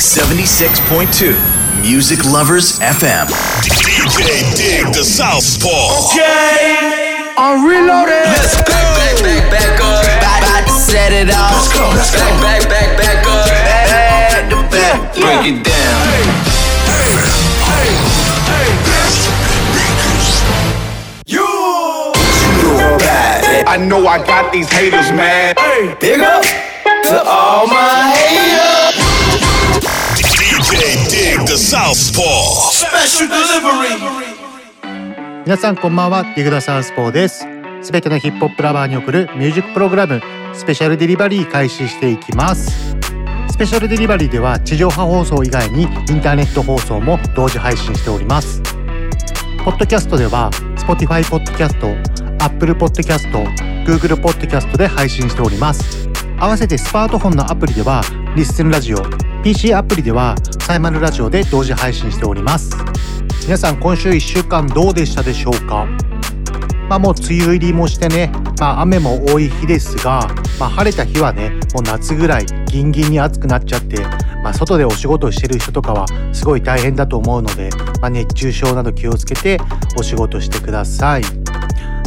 76.2 Music Lovers FM. DJ Dig the Southpaw. Okay, I'm reloaded. Let's go. Back, back, back, back up. About, about to set it off. Let's go, let's go. Back, back, back, back up. Back to back. Break it down. You. I know I got these haters mad. Big up to all my haters. The Southpaw. Special delivery. 皆さんこんばんはディグダサウスポーですすべてのヒップホップラバーに送るミュージックプログラムスペシャルデリバリー開始していきますスペシャルデリバリーでは地上波放送以外にインターネット放送も同時配信しておりますポッドキャストでは Spotify ポッドキャスト Apple ポッドキャスト Google ポッドキャストで配信しております合わせてスマートフォンのアプリではリッスンラジオ PC アプリではサイマルラジオで同時配信しております。皆さん今週1週間どうでしたでしょうか？まあもう梅雨入りもしてね、まあ雨も多い日ですが、まあ晴れた日はね、もう夏ぐらいギンギンに暑くなっちゃって、まあ外でお仕事してる人とかはすごい大変だと思うので、まあ熱中症など気をつけてお仕事してください。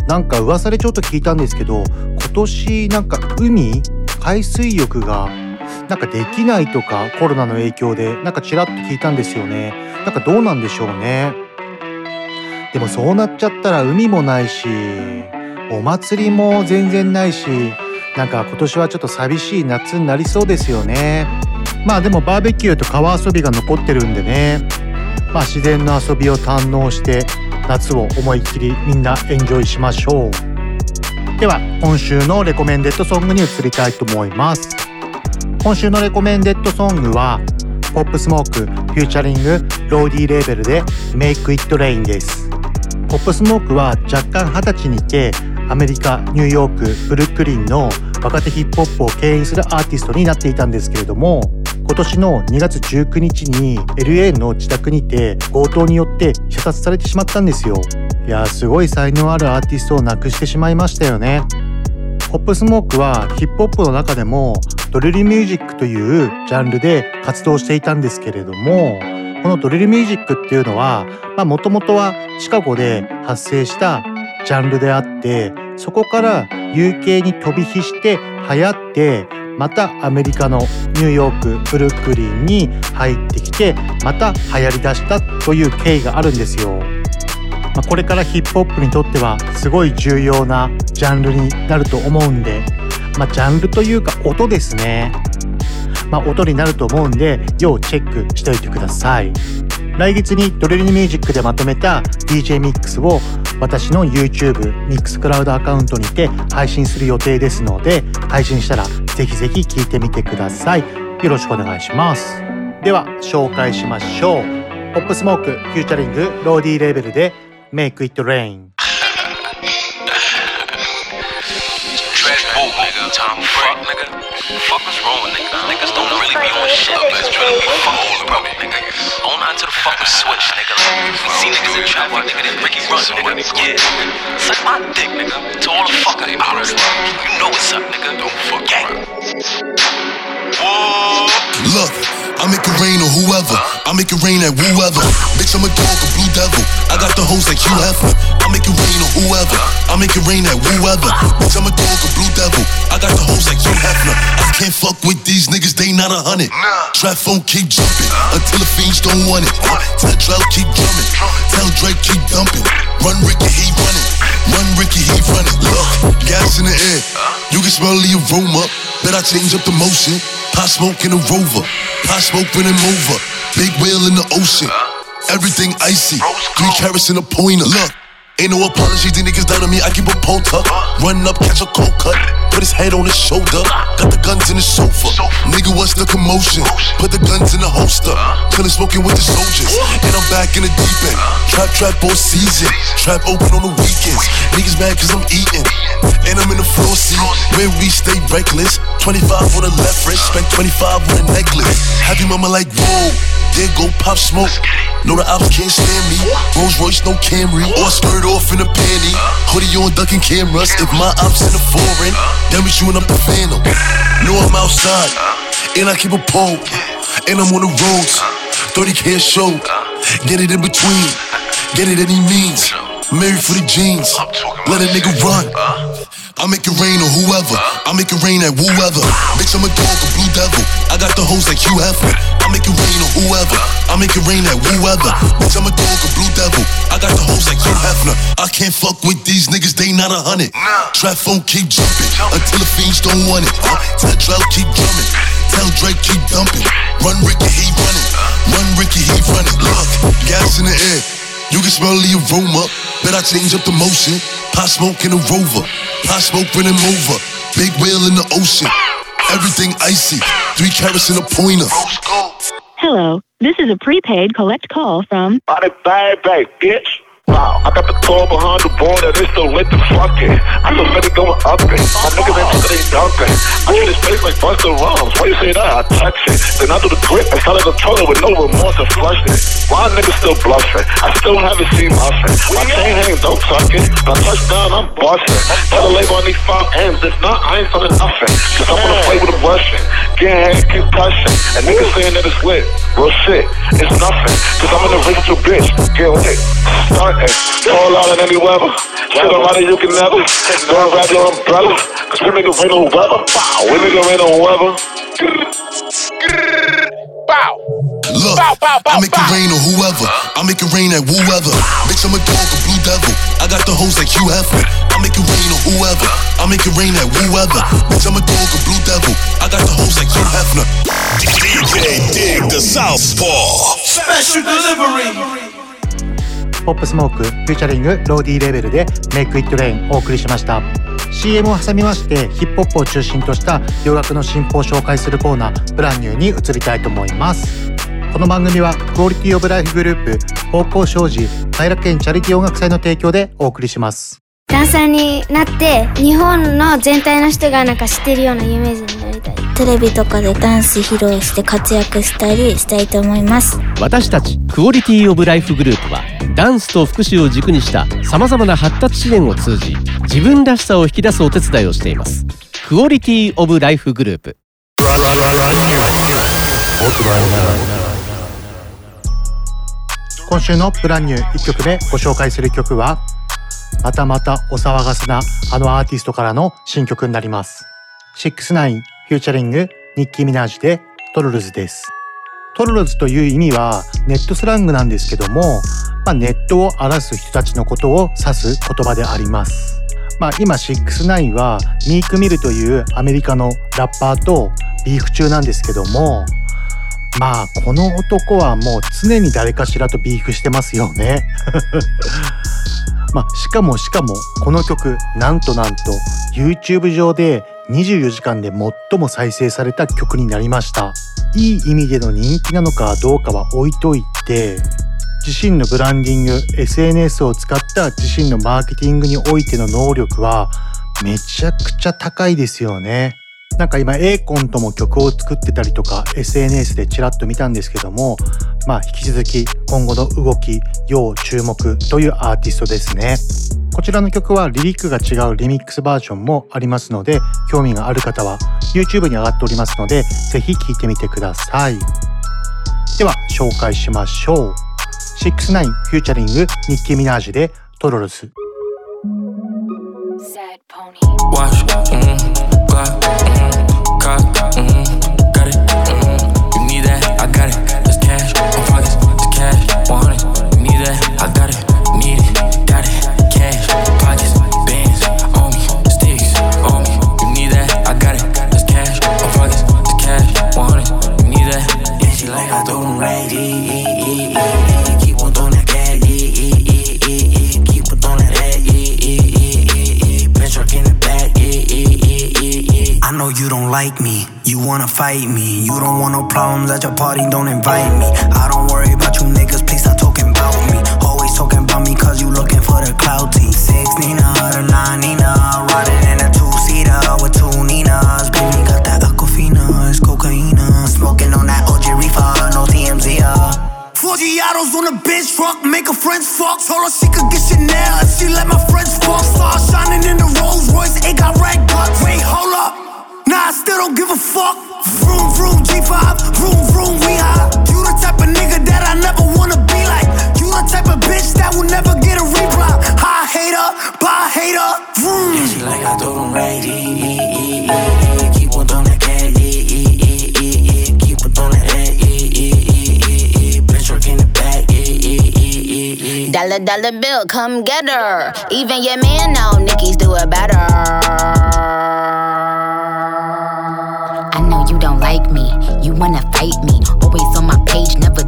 なんか噂でちょっと聞いたんですけど、今年なんか海、海水浴がなんかできないとかコロナの影響でなんかちらっと聞いたんですよね。なんかどうなんでしょうね。でもそうなっちゃったら海もないし、お祭りも全然ないし、なんか今年はちょっと寂しい夏になりそうですよね。まあでもバーベキューと川遊びが残ってるんでね。まあ自然の遊びを堪能して夏を思いっきりみんなエンジョイしましょう。では今週の recommended song に移りたいと思います。今週の recommended song は Pop Smoke featuring Rowdy Rebel で Make It Rain です。 Pop Smoke は若干二十歳にてアメリカニューヨークブルックリンの若手ヒップホップを牽引するアーティストになっていたんですけれども今年の2月19日に LA の自宅にて強盗によって射殺されてしまったんですよいやーすごい才能あるアーティストを亡くしてしまいましたよねポップスモークはヒップホップの中でもドリルミュージックというジャンルで活動していたんですけれどもこのドリルミュージックっていうのはもともとはシカゴで発生したジャンルであってそこから UK に飛び火して流行ってまたアメリカのニューヨークブルックリンに入ってきてまた流行りだしたという経緯があるんですよ。ま、これからヒップホップにとってはすごい重要なジャンルになると思うんで、まあ、ジャンルというか音ですね。まあ、音になると思うんで要チェックしておいてください。来月にドリルミュージックでまとめた DJ ミックスを私の YouTube ミックスクラウドアカウントにて配信する予定ですので配信したらぜひぜひ聴いてみてください。よろしくお願いします。では紹介しましょう。ポップスモークフューチャリングローディーレーベルで Make It Rain。Wrong with niggas? Niggas don't really be on shit. Niggas trying to be fucking broke, nigga. On onto the fucking switch, nigga. Like, we see niggas in trap, like, nigga, they Ricky Run, nigga. Yeah. Suck my dick, nigga. To all the fucking ops. You know what's up, nigga. Don't fuck Gang. Whoa. Look, I make it rain on whoever. I make it rain at whoever. Bitch, I'm a dog, a blue devil. I got the hoes like Hugh Hefner. I make it rain on whoever. I make it rain at whoever. Bitch, I'm a dog, a blue devil. I got the hoes like Hugh Hefner. I can't fuck with these niggas, they not a hundred. Trap phone keep jumping until the fiends don't want it. Tell Drell keep drumming. Tell Drake keep dumping. Run Ricky, he running. Run Ricky, he running. Look, gas in the air. You can smell the aroma. Bet I change up the motion. Pot smoke in a rover. Pot smoke running over. Big whale in the ocean. Everything icy. Three carrots in a pointer. Look. Ain't no apologies. these niggas down on me, I keep a tuck. Run up, catch a cold cut. Put his head on his shoulder. Got the guns in the sofa. Nigga, what's the commotion? Put the guns in the holster. Chillin' smoking with the soldiers. And I'm back in the deep end. Trap, trap all season. Trap open on the weekends. Niggas mad cause I'm eating. And I'm in the floor seat. Where we stay reckless. 25 on the left wrist. Spent 25 on a necklace. Happy mama like, whoa. There go pop smoke. Know the ops can't stand me. Rolls Royce, no Camry. Or skirt off in a panty. Hoodie on ducking cameras. If my ops in the foreign, then we shooting up the phantom. Know I'm outside. And I keep a pole. and I'm on the roads. 30k a show, get it in between, get it any means. Married for the jeans, let a nigga run. I make it rain on whoever. I make it rain at whoever. Bitch, I'm a dog, a blue devil. I got the hoes like Hugh Hefner. I make it rain on whoever. I make it rain at whoever. Bitch, I'm a dog, a blue devil. I got the hoes like Hugh Hefner. I can't fuck with these niggas, they not a hundred. Trap phone keep jumping until the fiends don't want it. Uh, tell Drell keep drumming. Tell Drake keep dumping. Run Ricky, he running. Run Ricky, he running. Look, gas in the air. You can smell the aroma. Bet I change up the motion. Pot smoke in a rover. Pot smoke running over. Big whale in the ocean. Everything icy. Three carats in a pointer. Hello, this is a prepaid collect call from Body bag, bag, bitch. Wow, I got the car behind the border, they still lit the fucking. I feel ready going up it. My niggas ain't talking, they dunking. I treat this place like Buster Rhymes. Why you say that? I touch it. Then I do the grip and it a total with no remorse and flush it. Why niggas still bluffing? I still haven't seen nothing. My chain hang, don't suck it. My touchdown, I'm busting. Tell the label I need five M's. If not, I ain't selling nothing. Cause I'm gonna play with a Russian. Get head, keep touching. And niggas saying that it's lit. Real shit, it's nothing. Cause I'm in a race with bitch. Get lit. Starting. Fall out in any weather. Shit on money you can never. Don't grab your umbrella. Cause we make it rain on weather. Bow. We make it rain on weather. Bow. Look, Bow, bow, bow, I make it bow. rain on whoever. I make it rain at whoever. Bitch, I'm a dog, a blue devil. I got the hoes like Hugh Hefner. I make it rain on whoever. I make it rain at whoever. Bitch, I'm a dog, a blue devil. I got the hoes like Hugh Hefner. DJ Dig the Southpaw. Special delivery. ポップスモークフューチャリングローディーレベルでメイクイットレインお送りしました。CM を挟みましてヒップホップを中心とした洋楽の進歩を紹介するコーナーブランニューに移りたいと思います。この番組は Quality of Life グループ方向障子平県チャリティー音楽祭の提供でお送りします。ダンサーになって日本の全体の人がなんか知ってるようなイメージにテレビとかでダンス披露して活躍したりしたいと思います。私たち Quality of Life グループはダンスと福祉を軸にしたさまざまな発達支援を通じ自分らしさを引き出すお手伝いをしています。 Quality of Life グループ。今週の brand new 1曲目ご紹介する曲はまたまたお騒がせなあのアーティストからの新曲になります。69 featuring ニッキー・ミナージュで Trollz です Trollz という意味はネットスラングなんですけども、まあ、ネットを荒らす人たちのことを指す言葉でありますまあ、今69はミーク・ミルというアメリカのラッパーとビーフ中なんですけどもまあこの男はもう常に誰かしらとビーフしてますよね。まあしかもしかもこの曲なんとなんと YouTube 上で24時間で最も再生された曲になりました。いい意味での人気なのかどうかは置いといて自身のブランディング SNS を使った自身のマーケティングにおいての能力はめちゃくちゃ高いですよね。なんか今 a コンとも曲を作ってたりとか SNS でちらっと見たんですけどもまあ引き続き今後の動き要注目というアーティストですね。こちらの曲はリリックが違うリミックスバージョンもありますので興味がある方は YouTube に上がっておりますのでぜひ聴いてみてください。では紹介しましょう。69フューチャリングニッキー・ミナージュでトロルス。Watch, mm, fight me. You don't want no problems at your party, don't invite me. I don't worry about you niggas, please stop talking about me. Always talking about me cause you looking for the clout T. Six Nina, the nine Nina, riding in a two seater with two Ninas. Baby got that Aquafina, it's cocaina. Smoking on that OG reefer, no TMZ. Uh. Four Giados on a bench truck, make her friends fuck. Told her she could get Chanel if she let my friends fuck. Her shining in the Rolls Royce, it got red guts. Wait, hold up. Nah, I still don't give a fuck. Vroom, vroom, G5, vroom, vroom, we high. You the type of nigga that I never wanna be like. You the type of bitch that will never get a reply. High hater, bye hater, vroom. Yeah, she like I told him right, eh, eh, eh, eh. keep on throwing that cat, eh, eh, eh, eh, eh. keep on throwing that, eh, eh, eh, eh, eh. Bitch work in the back, eh, eh, eh, eh, eh. Dollar dollar bill, come get her. Even your man know Nicki's do it better.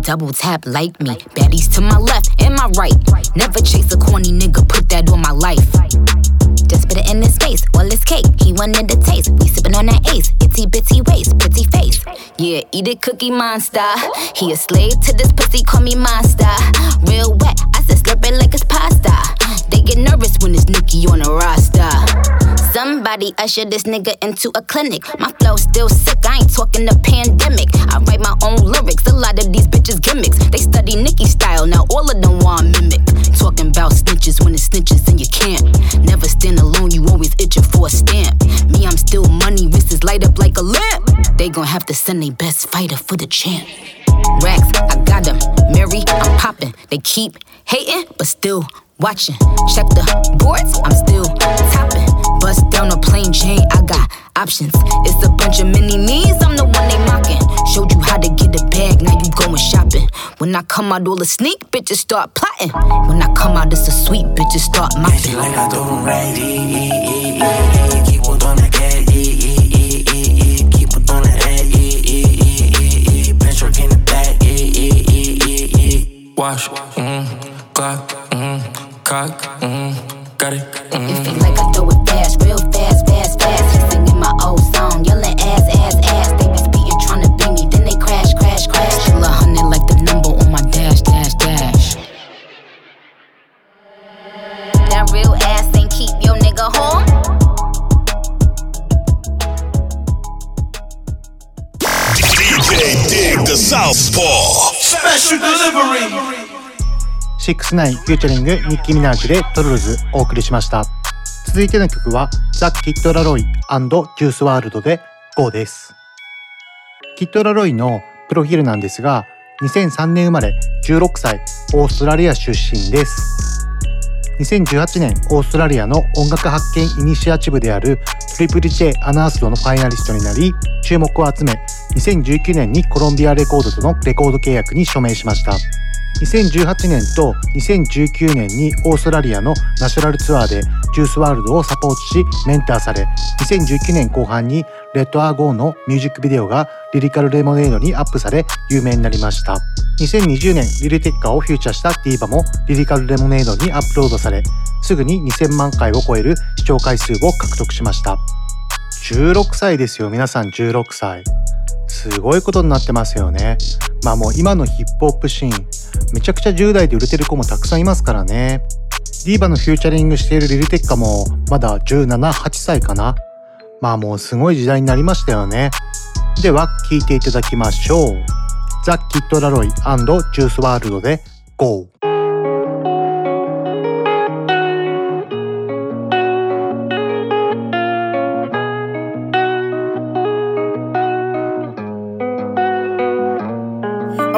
Double tap like me. Baddies to my left and my right. Never chase a corny nigga, put that on my life. Just put it in his face, all his cake. He wanted the taste. We sippin' on that ace, itty bitty waist, pretty face. Yeah, eat it, cookie monster. He a slave to this pussy, call me monster. Real wet, I said slurp it like it's pasta. They get nervous when it's Nicki on the roster. Somebody usher this nigga into a clinic. My flow still sick, I ain't talking the pandemic. I write my have to send their best fighter for the champ. Racks, I got them. Mary, I'm popping. They keep hating, but still watching. Check the boards, I'm still topping. Bust down a plain chain, I got options. It's a bunch of mini me's, I'm the one they mocking. Showed you how to get a bag, now you going shopping. When I come out, all the sneak bitches start plotting. When I come out, it's a sweet bitches start mopping. like I don't eh. keep on that cat, Wash, mm, clock, mm, cock, mm, got it, mm. Feel like I throw it fast, real fast, fast, fast. He singing my old song, yelling ass, ass, ass. They be speeding, trying to beat me, then they crash, crash, crash. Chill a hundred like the number on my dash, dash, dash. That real ass ain't keep your nigga home. DJ Dig the Southpaw. シックスナイン featuring ニッキー・ミナージュで Trollz をお送りしました。続いての曲はザ・キッド・ラロイジュース・ワールドで GO です。キッド・ラロイのプロフィールなんですが2003年生まれ16歳オーストラリア出身です。2018年オーストラリアの音楽発見イニシアチブであるトリプル J アナースドのファイナリストになり注目を集め2019年にコロンビアレコードとのレコード契約に署名しました。2018年と2019年にオーストラリアのナショナルツアーでジュースワールドをサポートしメンターされ2019年後半にレッドアーゴーのミュージックビデオがリリカルレモネードにアップされ有名になりました。2020年リリテッカーをフューチャーしたディーバもリリカルレモネードにアップロードされすぐに2000万回を超える視聴回数を獲得しました。16歳ですよ皆さん16歳すごいことになってますよね。まあもう今のヒップホップシーンめちゃくちゃ10代で売れてる子もたくさんいますからね。ディーバのフューチャリングしているリリテッカもまだ17、8歳かな。まあもうすごい時代になりましたよね。では聴いていただきましょう。ザ・キッド・ラロイジュース・ワールドで GO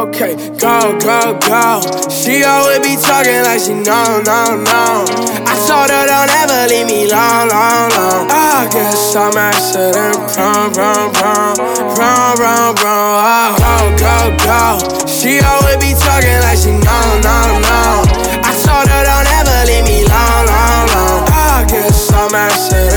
Okay, go, go, go. She always be talking like she know, no, no. I told her don't ever leave me long, long, long. I guess I'm accident prone, prone, prone, prone, prone. Oh, go, go, go. She always be talking like she know, no, no. I told her don't ever leave me long, long, long. I guess I'm accident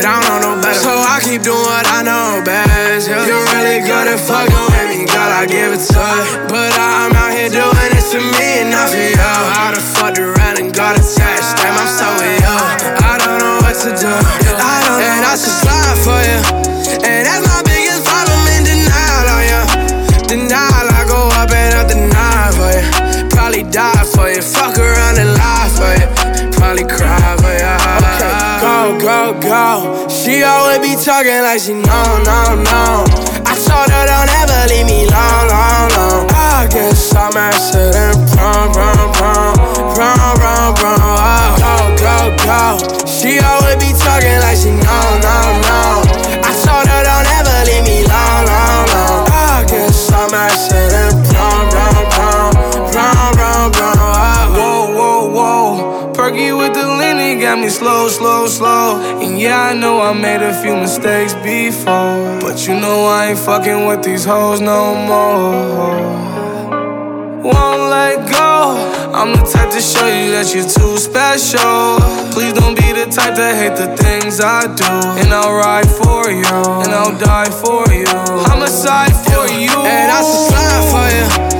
but I don't know no better. So I keep doing what I know best. Yeah. You're really good at fucking with me, girl. I give it to. But I'm out here doing this to me and not for you. I done fucked around and got attached. Damn, I'm so you. I don't know what to do. Talking like she know, no, no. I told her don't ever leave me long, long, long. I guess I'm accident prone, prone, prone, prone, prone, prone. Oh, go, go, go. She always be talking like she know, no, know. Got me slow, slow, slow. And yeah, I know I made a few mistakes before. But you know I ain't fucking with these hoes no more won't let go. I'm the type to show you that you're too special. Please don't be the type to hate the things I do. And I'll ride for you, and I'll die for you. Homicide for you, and I will slide for you.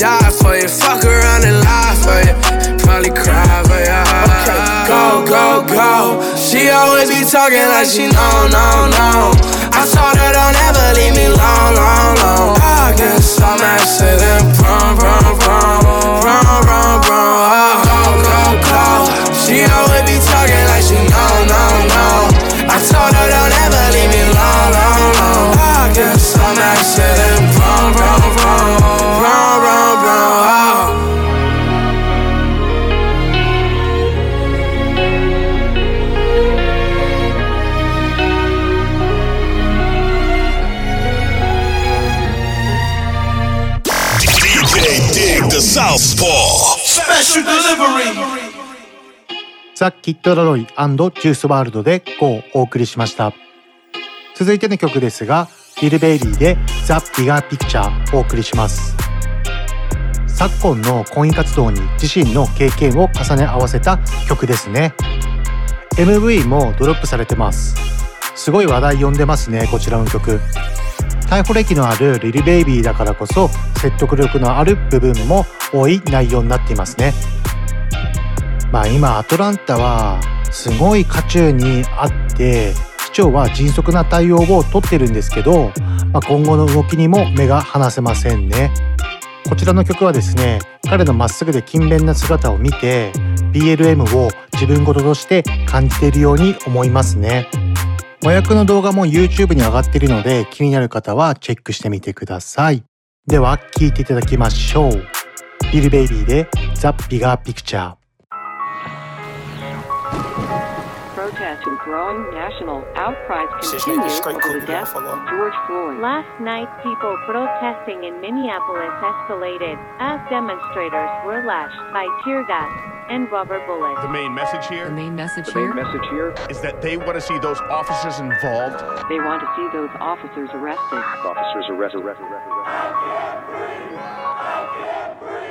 Die for you, fuck around and lie for you. Probably cry for you. Okay, go, go, go. She always be talking like she know, no, no. I told her don't ever leave me long, long, long. I guess I'm accident prone, prone, prone, prone, prone. Oh, go, go, go. She always be talking like she know, no, no. I told her don't ever leave me long, long, long. I guess I'm accident prone, prone, prone, prone, ザ・キッド・ラロイジュース・ワールドで GO をお送りしました。続いての曲ですがビル・ベイリーでザ・ビガー・ピクチャーをお送りします。昨今の婚姻活動に自身の経験を重ね合わせた曲ですね。MV もドロップされてます。すごい話題呼んでますねこちらの曲。逮捕歴のあるリルベイビーだからこそ説得力のある部分も多い内容になっていますね。まあ今アトランタはすごい渦中にあって市長は迅速な対応をとってるんですけど、まあ、今後の動きにも目が離せませんね。こちらの曲はですね彼のまっすぐで勤勉な姿を見て BLM を自分ごととして感じているように思いますね。和訳の動画も YouTube に上がっているので気になる方はチェックしてみてください。では聴いていただきましょう。ビルベイビーでザ・ビガーピクチャー growing national outcries continue over the death of George Floyd. Last night, people protesting in Minneapolis escalated as demonstrators were lashed by tear gas and rubber bullets. The main message here. The main message the here. main message here is that they want to see those officers involved. They want to see those officers arrested. Officers arrested. arrested, arrested, arrested.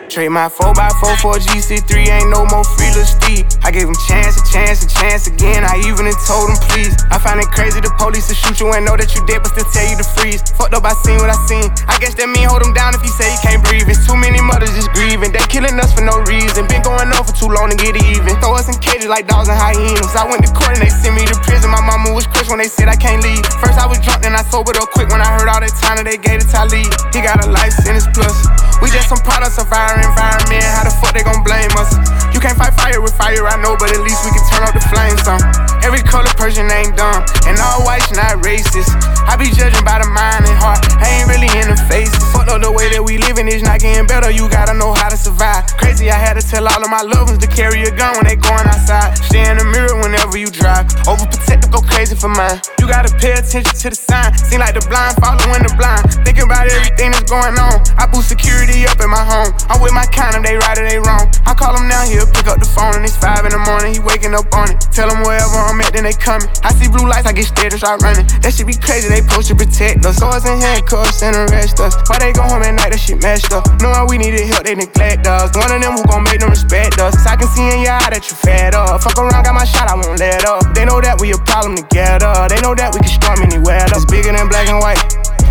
Trade my 4x4 for a GC3, ain't no more free little Steve. I gave him chance, a chance, a chance again. I even told him please. I find it crazy the police to shoot you and know that you dead, but still tell you to freeze. Fucked up, I seen what I seen. I guess that mean hold him down if he say he can't breathe. It's too many mothers just grieving. They killing us for no reason. Been going on for too long to get it even. Throw us in cages like dogs and hyenas. I went to court and they sent me to prison. My mama was crushed when they said I can't leave. First I was drunk, then I sobered up quick when I heard all that time that they gave it to Talib. He got a life sentence plus. We just some products of our environment. How the fuck they gon' blame us? You can't fight fire with fire, I know, but at least we can turn up the flames some. Every color person ain't dumb, and all whites not racist. I be judging by the mind and heart, I ain't really in the faces. Fuck up the way that we living is not getting better, you gotta know how to survive. Crazy, I had to tell all of my loved ones to carry a gun when they going outside. Stay in the mirror whenever you drive. Overprotective, go crazy for mine. You gotta pay attention to the sign. Seem like the blind following the blind. Thinking about everything that's going on. I boost security up in my home. I'm with my kind of they right or they wrong. I call him now, he'll pick up the phone and it's five in the morning. He waking up on it. Tell him wherever I'm at, then they coming. I see blue lights, I get scared and start running. That shit be crazy, they post to protect us. Swords and handcuffs and arrest us. Why they go home at night, that shit messed up. Knowing we needed help, they neglect us. One of them who gon' make them respect us. I can see in your eye that you fed up. Fuck around, got my shot, I won't let up. They know that we a problem together. They know that we can storm anywhere. It's bigger than black and white.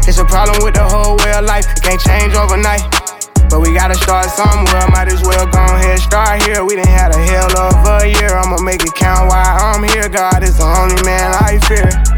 It's a problem with the whole way of life. It can't change overnight. But we gotta start somewhere, might as well go ahead, start here. We done had a hell of a year, I'ma make it count while I'm here. God is the only man I fear.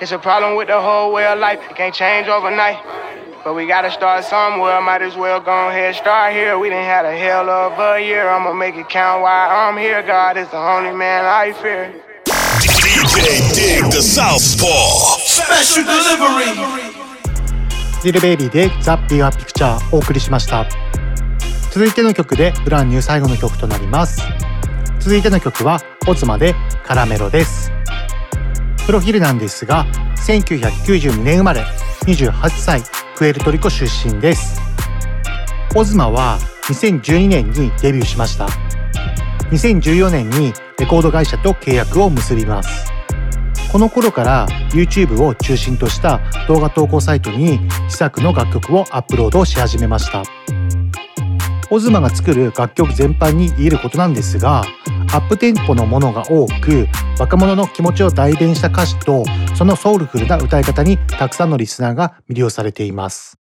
It's a problem with the whole way of life, it can't change overnight. But we gotta start somewhere, might as well go ahead, start here. We done had a hell of a year, I'ma make it count while I'm here. God is the only man I fear. DJ Dig the Southpaw. Special delivery. ディルベイビーでザ・ビガピクチャーお送りしました続いての曲でブランニュー最後の曲となります続いての曲はオズマでカラメロですプロフィールなんですが1992年生まれ28歳プエルトリコ出身です。オズマは2012年にデビューしました。2014年にレコード会社と契約を結びます。この頃から YouTube を中心とした動画投稿サイトに自作の楽曲をアップロードし始めました。オズナが作る楽曲全般に言えることなんですがアップテンポのものが多く若者の気持ちを代弁した歌詞とそのソウルフルな歌い方にたくさんのリスナーが魅了されています。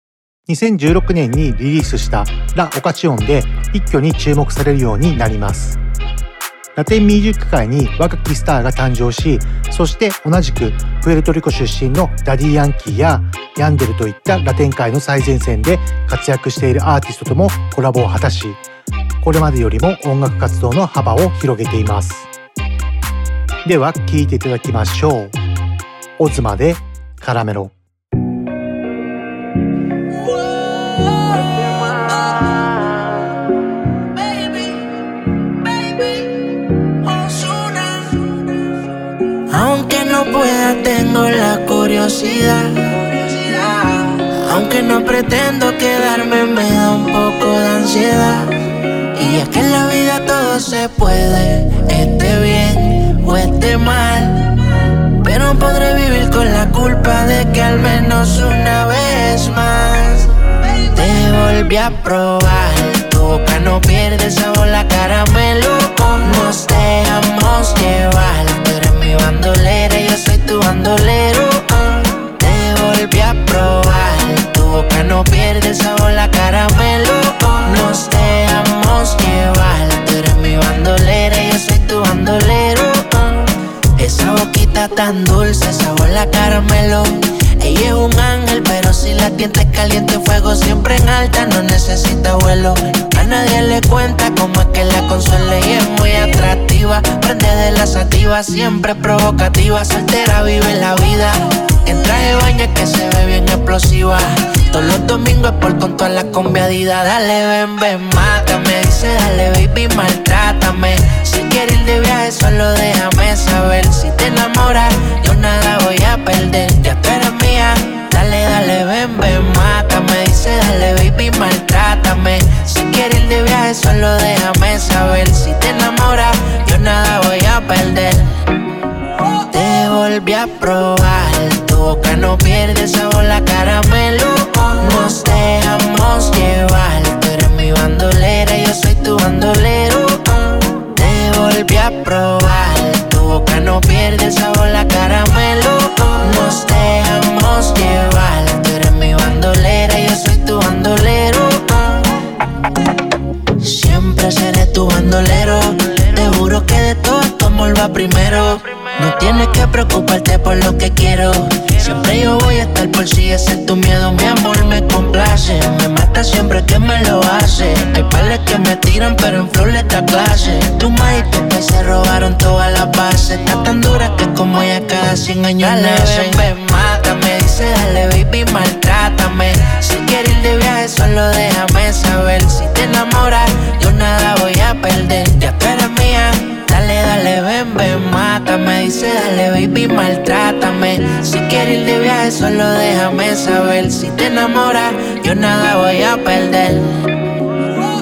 2016年にリリースした La Ocasión で一挙に注目されるようになります。ラテンミュージック界に若きスターが誕生し、そして同じくプエルトリコ出身のダディ・ヤンキーやヤンデルといったラテン界の最前線で活躍しているアーティストともコラボを果たし、これまでよりも音楽活動の幅を広げています。では聴いていただきましょう。オズマでカラメロ。Tengo la curiosidad. Aunque no pretendo quedarme, me da un poco de ansiedad. Y es que en la vida todo se puede, esté bien o esté mal. Pero podré vivir con la culpa de que al menos una vez más te volví a probar. Tu boca no pierde sabor, la caramelo. Nos dejamos llevar. activa, siempre provocativa, soltera, vive la vida. En traje de baño que se ve bien explosiva. Todos los domingos es por con toda la combiadida. Dale, ven, ven, mátame. Dice, dale, baby, maltrátame. Si quieres ir de viaje, solo déjame saber. Si te enamoras, yo nada voy a perder. Ya tú eres mía. Dale, dale, ven, ven, mátame. Dice, dale, baby, maltrátame. Si quieres ir de viaje, solo déjame saber. Si te enamoras, yo nada voy a perder. Te volví a probar, tu boca no pierde sabor, la caramelo. Nos dejamos llevar, tú eres mi bandolera, yo soy tu bandolero. Te volví a probar, tu boca no pierde sabor, la caramelo. Nos dejamos llevar. Primero. No tienes que preocuparte por lo que quiero. Siempre yo voy a estar por si ese es tu miedo. Mi amor me complace. Me mata siempre que me lo hace. Hay pales que me tiran, pero en flor le da clase. Tu madre y tu se robaron todas las bases. Está tan dura que como ella cada 100 años dale, nacen. Ven, ven, mátame. Dice, dale, baby, maltrátame. Si quieres ir de viaje, solo déjame baby, maltrátame. Si quieres ir de viaje, solo déjame saber. Si te enamoras, yo nada voy a perder.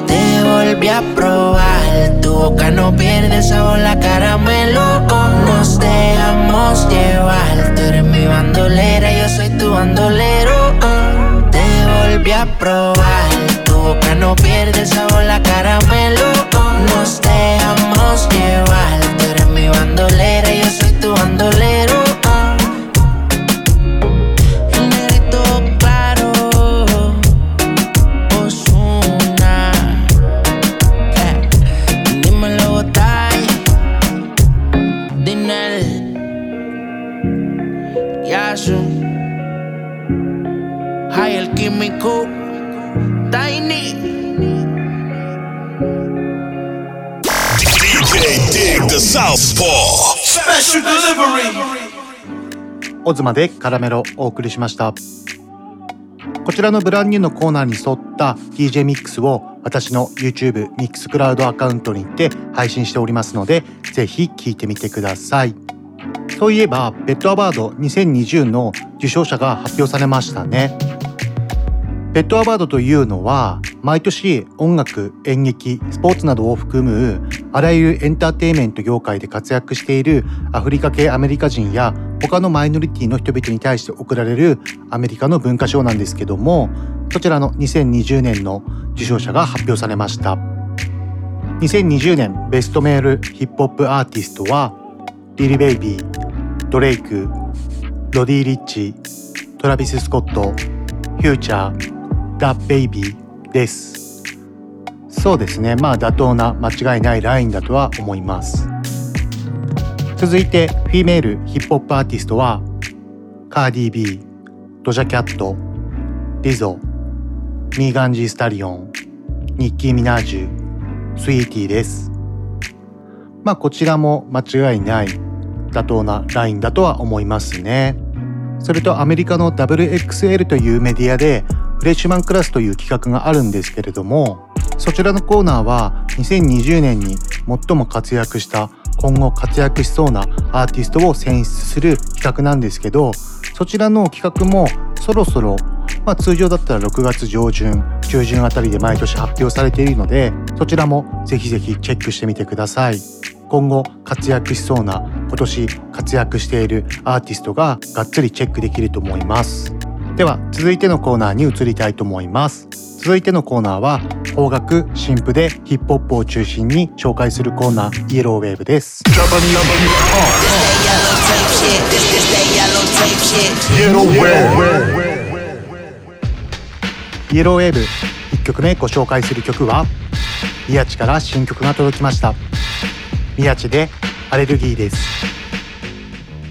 Te volví a probar. Tu boca no pierde sabor, la caramelo. Nos dejamos llevar. Tú eres mi bandolera, yo soy tu bandolero. Te volví a probar. Tu boca no pierde sabor, la caramelo. Nos オズマでカラメロお送りしました。こちらのブランニューのコーナーに沿った DJ ミックスを私の YouTube ミックスクラウドアカウントにて配信しておりますのでぜひ聴いてみてください。そういえばベッドアワード2020の受賞者が発表されましたね。ベッドアワードというのは毎年音楽、演劇、スポーツなどを含むあらゆるエンターテインメント業界で活躍しているアフリカ系アメリカ人や他のマイノリティの人々に対して贈られるアメリカの文化賞なんですけどもそちらの2020年の受賞者が発表されました2020年ベストメールヒップホップアーティストはリリ・ベイビー、ドレイク、ロディ・リッチ、トラビス・スコット、フューチャー、ダ・ベイビーです。そうですね。まあ妥当な間違いないラインだとは思います。続いて、フィメールヒップホップアーティストは、カーディー・ビー、ドジャ・キャット、リゾ、ミーガン・ジー・スタリオン、ニッキー・ミナージュ、スイーティーです。まあこちらも間違いない妥当なラインだとは思いますね。それとアメリカの WXL というメディアで Freshman Class という企画があるんですけれどもそちらのコーナーは2020年に最も活躍した今後活躍しそうなアーティストを選出する企画なんですけどそちらの企画もそろそろ、まあ、通常だったら6月上旬中旬あたりで毎年発表されているのでそちらもぜひぜひチェックしてみてください。今後活躍しそうな今年活躍しているアーティストががっつりチェックできると思いますでは続いてのコーナーに移りたいと思います。続いてのコーナーは邦楽新譜でヒップホップを中心に紹介するコーナーイエローウェーブです。イエローウェーブ1曲目ご紹介する曲は宮地から新曲が届きました。宮地でアレルギーです。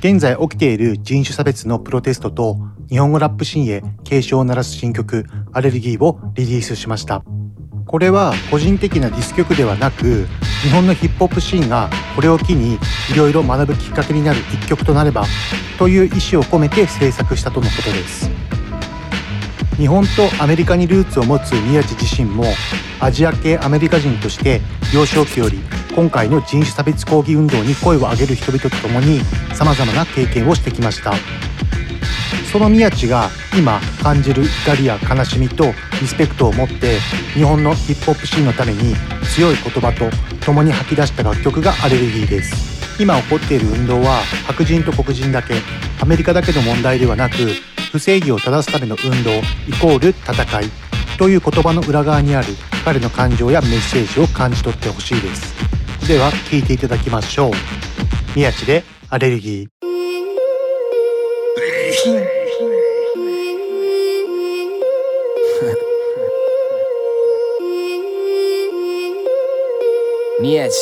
現在起きている人種差別のプロテストと日本語ラップシーンへ警鐘を鳴らす新曲アレルギーをリリースしました。これは個人的なディス曲ではなく日本のヒップホップシーンがこれを機にいろいろ学ぶきっかけになる一曲となればという意思を込めて制作したとのことです。日本とアメリカにルーツを持つ宮地自身もアジア系アメリカ人として幼少期より今回の人種差別抗議運動に声を上げる人々と共に様々な経験をしてきました。その宮地が今感じる怒りや悲しみとリスペクトを持って日本のヒップホップシーンのために強い言葉と共に吐き出した楽曲がアレルギーです。今起こっている運動は白人と黒人だけアメリカだけの問題ではなく不正義を正すための運動イコール戦いという言葉の裏側にある彼の感情やメッセージを感じ取ってほしいです。では聞いていただきましょう。宮地でアレルギー。宮地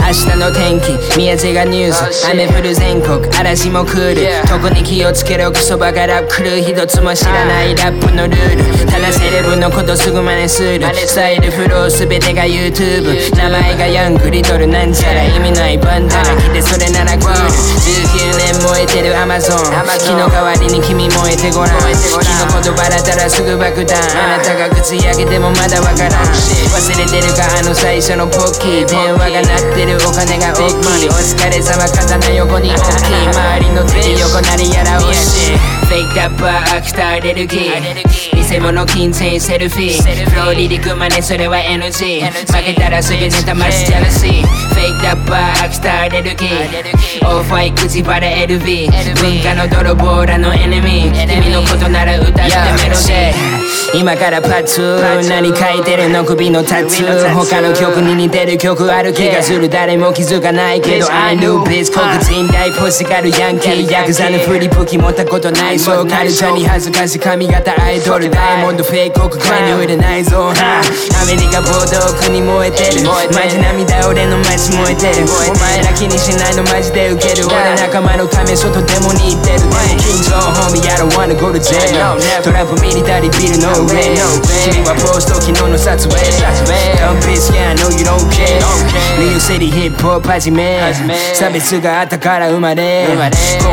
明日の天気宮地がニュース雨降る全国嵐も来る特に気をつけろクソバカラップ来る一つも知らないラップのルールただセレブのことすぐ真似するスタイルフロー全てが YouTube. 名前がヤングリトルなんちゃら意味ないバンダナ着てそれならクール19年燃えてるアマゾン木の代わりに君燃えてごらん。木の言葉だったらすぐ爆弾あなたが口開けてもまだわからん。忘れてるかあの最初のポッキー。電話が鳴ってるお金が大きい。お疲れ様刀横に。大きい周りの手で横なりやら惜し。いフェイクダッパーアクターアレルギー偽物金銭セルフィー。フロー離陸真似それは NG 負けたらすぐネタマスジャラシー。フェイクダッパーアクターアレルギーオファイ口バレ LV 文化の泥棒らのエネミー君のことなら歌ってメロディー。今からパッツ何書いてるの首のタトゥー。他の曲に似てる曲ある気がする。誰も気づかないけど I knew this 黒人大ポスがるヤンキー。ヤクザのフリ武器持ったことないそうカルチャーに恥ずかしい髪型アイドル。ダイヤモンドフェイク国会に売れないぞ。アメリカ暴動国燃えてる。マジ涙俺の街燃えてる。お前ら気にしないのマジでウケる俺仲間のため外デモに行ってるでも緊張ホーミー I don't wanna go to jail トランプミリタリービルの上君はポスト昨日の撮影 Dumb bitch yeah I know you don't care New City hip hop 始め差別があったから生まれ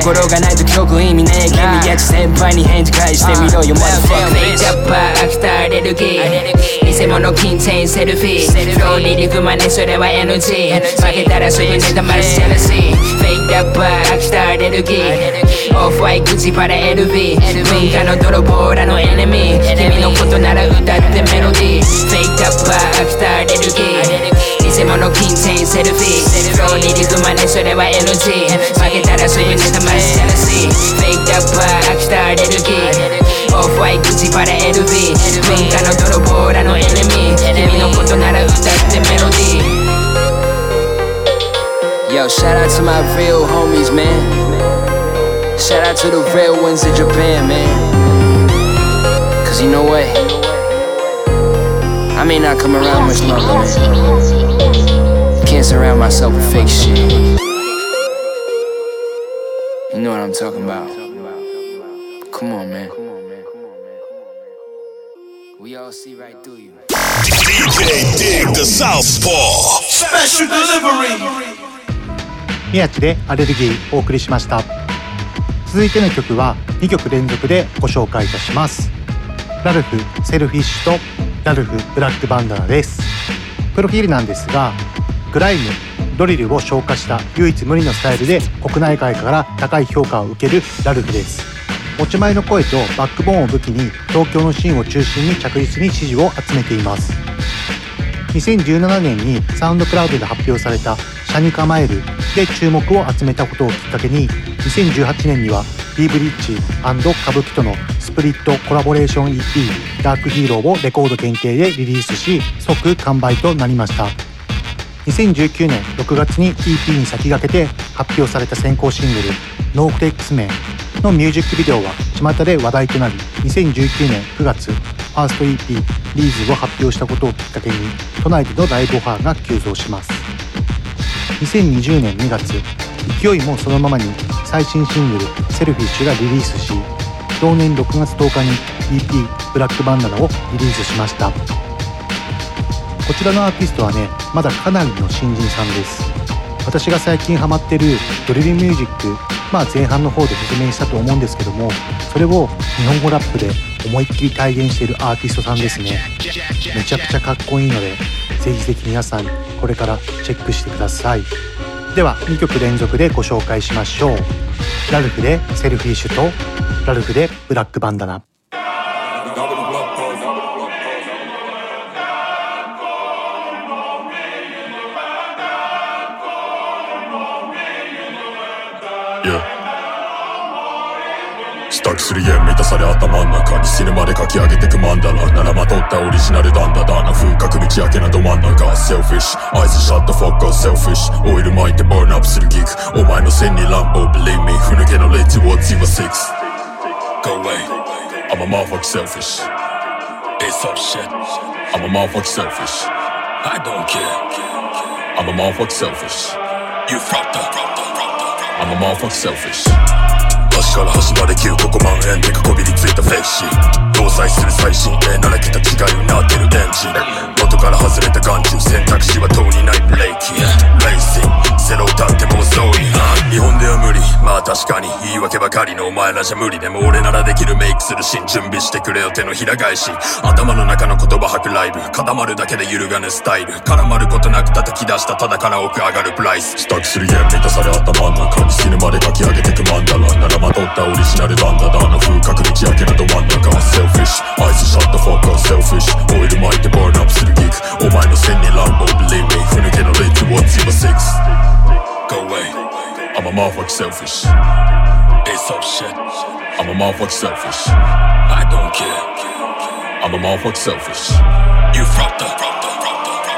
心がないと曲意味ね君やつ先輩に返事返してみろよ Motherfucker ジャッパー。アクターアレルギー。偽物金銭セルフィー。フロー。離陸真似それは NG 負けたらすぐネタマルジェラシーフェイクラッパーアクたアレルギーオフワイクジパラ LV 文化の泥棒らのエネミー。君のことなら歌ってメロディー。フェイクラッパーアクたアレルギー偽物金銭セルフィーフロー離陸真似それは NG 負けたらすぐネタマルジェラシーフェイクラッパーアクターアレルギーオフワイ口パラ LV 文化の泥棒らのエネミー君のことなら歌ってメロディー Yo, shout out to my real homies, man. Shout out to the real ones in Japan, man. Cause you know what? I may not come around much longer, man. Can't surround myself with fake shit. You know what I'm talking about. Come on, man. We all see right through you. DJ Dig the Southpaw. Special delivery. 宮地でアレルギーお送りしました続いての曲は2曲連続でご紹介いたしますラルフセルフィッシュとラルフブラックバンダナですプロフィールなんですがグライムドリルを消化した唯一無二のスタイルで国内外から高い評価を受けるラルフです。持ち前の声とバックボーンを武器に東京のシーンを中心に着実に支持を集めています。2017年にサウンドクラウドで発表された「シャに構える」で注目を集めたことをきっかけに2018年には D ブリッジ歌舞伎とのスプリットコラボレーション EP「ダークヒーロー」をレコード限定でリリースし即完売となりました。2019年6月に EP に先駆けて発表された先行シングル「 No Flex Man」のミュージックビデオは巷で話題となり2019年9月ファースト EP「リーズ」を発表したことをきっかけに都内でのライブオファーが急増します。2020年2月勢いもそのままに最新シングル「セルフィッシュ」がリリースし同年6月10日に EP「 Black Bandana」をリリースしました。こちらのアーティストはねまだかなりの新人さんです。私が最近ハマってるドリルミュージックまあ前半の方で説明したと思うんですけどもそれを日本語ラップで思いっきり体現しているアーティストさんですね。めちゃくちゃかっこいいのでぜひぜひ皆さんこれからチェックしてください。では2曲連続でご紹介しましょう。ラルフでセルフィッシュとラルフでブラックバンダナ。支度する家満たされ頭ん中に死ぬまで書き上げてくマンダラならまとったオリジナルダンダダな風格道明けなど真ん中セルフィッシュアイズシャットフォッカーセルフィッシュオイル巻いてバーンアップするギクお前の線にランボー believe me. ふぬけのレッジウォッチは6 Go away. I'm a motherfucker selfish. It's up shit. I'm a motherfucker selfish. I don't care. I'm a motherfucker selfish. You fucked up. I'm a motherfucker selfish. 端から端まで9個万円でかこびりついたフェクシー搭載する最新鋭なら桁違いになってるエンジン。元から外れた眼中選択肢はとうにないブレーキレイシンゼロ歌っても遅い日本では無理。まあ確かに。言い訳ばかりの。お前らじゃ無理でも。俺ならできる。メイクするシーン準備してくれよ。手のひら返し。頭の中の言葉吐くライブ。固まるだけで揺るがぬスタイル。絡まることなく叩き出した。ただから奥上がるプライス。支度する家。満たされ頭の中に死ぬまで書き上げてくマンダラならまとったオリジナルダンダダの風格道明けなど真ん中はセルフィッシュアイスシャットフォーカーセルフィッシュオイル巻いてバーンアップするギークお前の線にランボー believe me ふぬけのレッジ What's your six Go away. I'm a motherfucker selfish. It's up shit. I'm a motherfucker selfish. I don't care. I'm a motherfucker selfish. You fucked up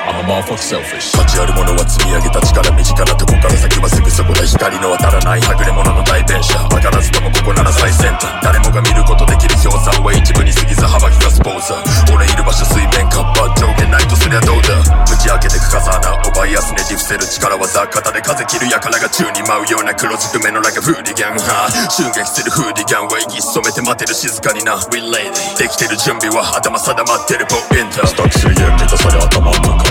I'm a motherfucker selfish. 価値あるものは積み上げた力身近なとこから先はすぐそこで光の当たらないはぐれ者の代弁者。分からずともここなら最先端。誰もが見ることできる氷山は一部に過ぎず幅利かすポーザー俺いる場所水面カッパ上限ないとすりゃどうだ。打ち明けてく風穴をバイアスねじ伏せる力は雑型で風切る輩が宙に舞うような黒ずくめのラがフーディギャンは。襲撃するフーディギャンは息潜めて待てる静かにな。We lady できてる準備は頭定まってるポインタースタックする家満たされ頭の中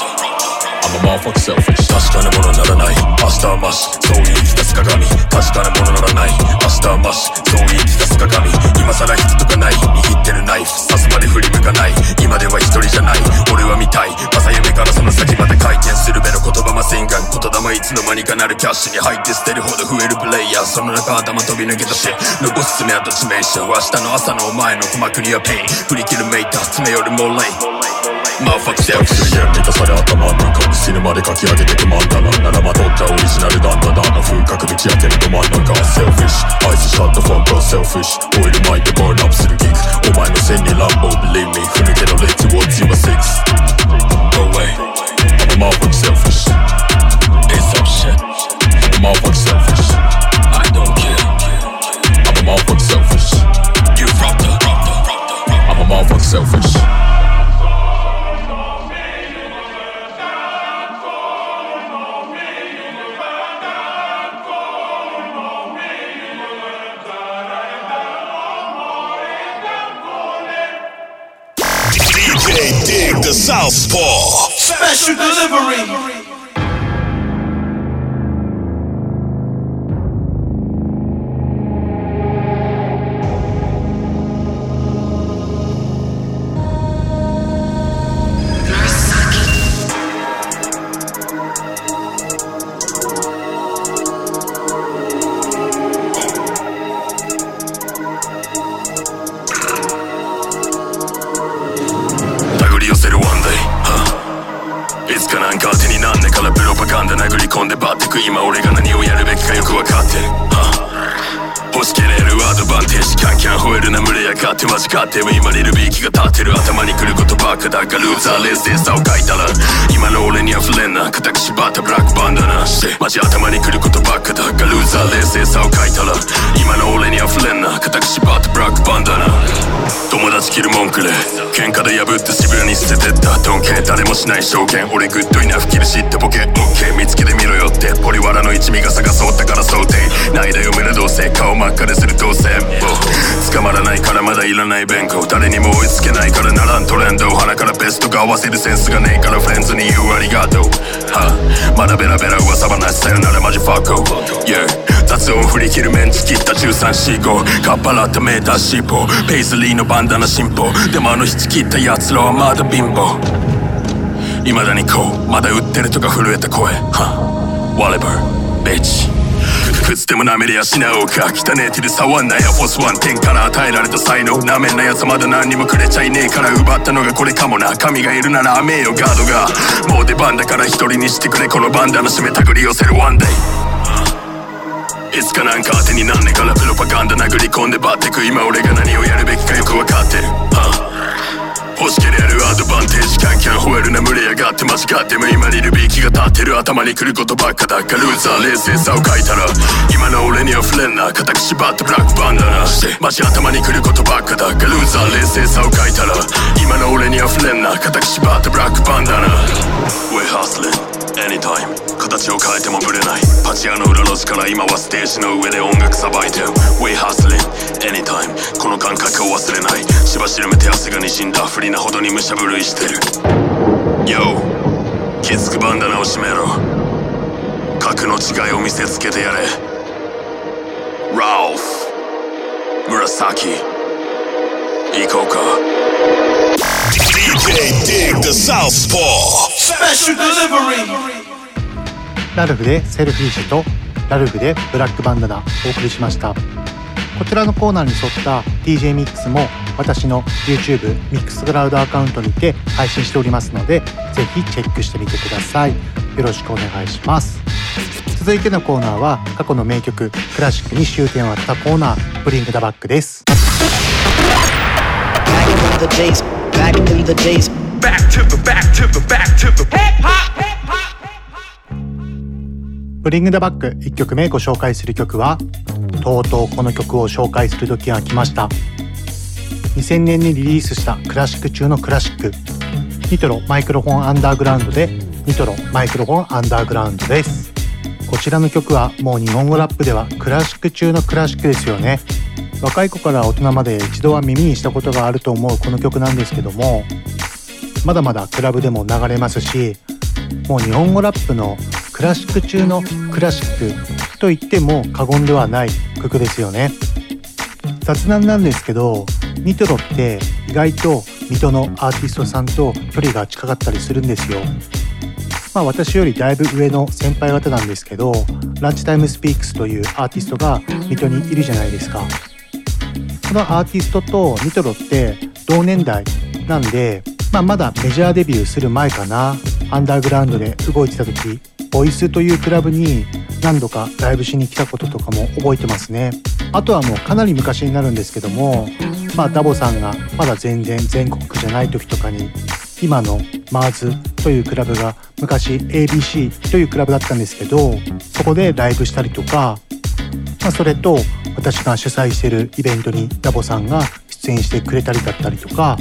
I'm a motherfucker selfish. 確かなものならない。明日はマシ。そう言い聞かす鏡。確かなものならない。明日はマシ。そう言い聞かす鏡。今さら人とかない。握ってるナイフ。刺すまで振り向かない。今では一人じゃない。俺は見たい。朝夢からその先まで回転するべの言葉マシンガン言霊いつの間にかなるキャッシュに入って捨てるほど増えるプレイヤー。その中頭飛び抜けたし残す爪痕致命傷。明日の朝のお前の鼓膜にはペイン。振り切るメーター。爪よりもレイマーファ Motherfuck selfish Yen 満たされ頭の中死ぬまでかき上げてくまんだなならまとったオリジナルなんだなの風格でき上げるど真ん中セルフィッシュアイスシャットフォントセルフィッシュオイル巻いてバーンアップするギクお前の線に乱暴 believe me ふぬけのレッツウォッチ今6 Go away I'm all motherfuck selfish. It's some shit. I'm all motherfuck selfish. I don't care. I'm all motherfuck selfish. You rock the I'm all motherfuck selfish. Dig the Southpaw. Special delivery.「ドンケ誰もしない証券俺グッドイナフキル知ってボケオッケー見つけてみろよってポリワラの一味が探そうったから想定ないだよ目のどうせ顔真っ赤でする当選捕まらないからまだいらない弁護誰にも追いつけないからならんトレンド鼻からベストが合わせるセンスがねえからフレンズに言うありがとう。はまだベラベラ噂話さよならマジファッコ Yeah 雑音振り切るメンチ切った1345カッパラったメーターシーポーペイズリーのバンダナ進歩。でもあの引き切った奴らはまだ貧乏。未だにこうまだ売ってるとか震えた声。は Whatever bitch. くつでも舐めりゃしなおか汚ねえ手で触んなエアフォスワン天から与えられた才能。舐めんなやつまだ何にもくれちゃいねえから奪ったのがこれかもな。神がいるなら雨よガードが。もう出番だから一人にしてくれこのバンダナ締めたぐり寄せるワンデイ。いつかなんか当てになんねえからプロパガンダ殴り込んでバッてく今俺が何をやるべきかよくわかってる、はあ欲しけりゃるアドバンテージ。キャンキャン吠えるな群れやがって間違っても今にいるビーキが立ってる頭に来ることばっかだ。かルーザー冷静さを書いたら今の俺には触れんな固く縛ってブラックバンダナしてマジ頭に来ることばっかだかルーザー冷静さを書いたら今の俺には触れんな固く縛ってブラックバンダナ。We're hustling anytime. 形を変えてもブレない。パチ屋の裏路地から今はステージの上で音楽さばいてる。We hustling. Anytime. この感覚を忘れない。しばしるめて汗が滲んだ不利なほどに武者震いしてる。Yo. きつくバンダナを締めろ。格の違いを見せつけてやれ。Ralph. 紫行こうか。DJ Dig the Southpaw Special delivery. ラルフでセルフィッシュとラルフでブラックバンダナお送りしました。こちらのコーナーに沿った DJ ミックスも私の YouTube ミックスクラウドアカウントにて配信しておりますのでぜひチェックしてみてください。よろしくお願いします。続いてのコーナーは過去の名曲クラシックに終点を当てたコーナーブリングダバックです。Back in the days, back to the back to the back to the hip hop. ブリングダバック1曲目ご紹介する曲はとうとうこの曲を紹介する時が来ました。2000年にリリースしたクラシック中のクラシック。ニトロマイクロフォンアンダーグラウンドでニトロマイクロフォンアンダーグラウンドです。こちらの曲はもう日本語ラップではクラシック中のクラシックですよね。若い子から大人まで一度は耳にしたことがあると思うこの曲なんですけどもまだまだクラブでも流れますしもう日本語ラップのクラシック中のクラシックと言っても過言ではない曲ですよね。雑談なんですけどニトロって意外と水戸のアーティストさんと距離が近かったりするんですよ。まあ私よりだいぶ上の先輩方なんですけどランチタイムスピークスというアーティストが水戸にいるじゃないですか。このアーティストとニトロって同年代なんで、まあ、まだメジャーデビューする前かな。アンダーグラウンドで動いてた時ボイスというクラブに何度かライブしに来たこととかも覚えてますね。あとはもうかなり昔になるんですけどもまあダボさんがまだ全然全国区じゃない時とかに今のマーズというクラブが昔 ABC というクラブだったんですけどそこでライブしたりとか、まあ、それと私が主催してるイベントにダボさんが出演してくれたりだったりとか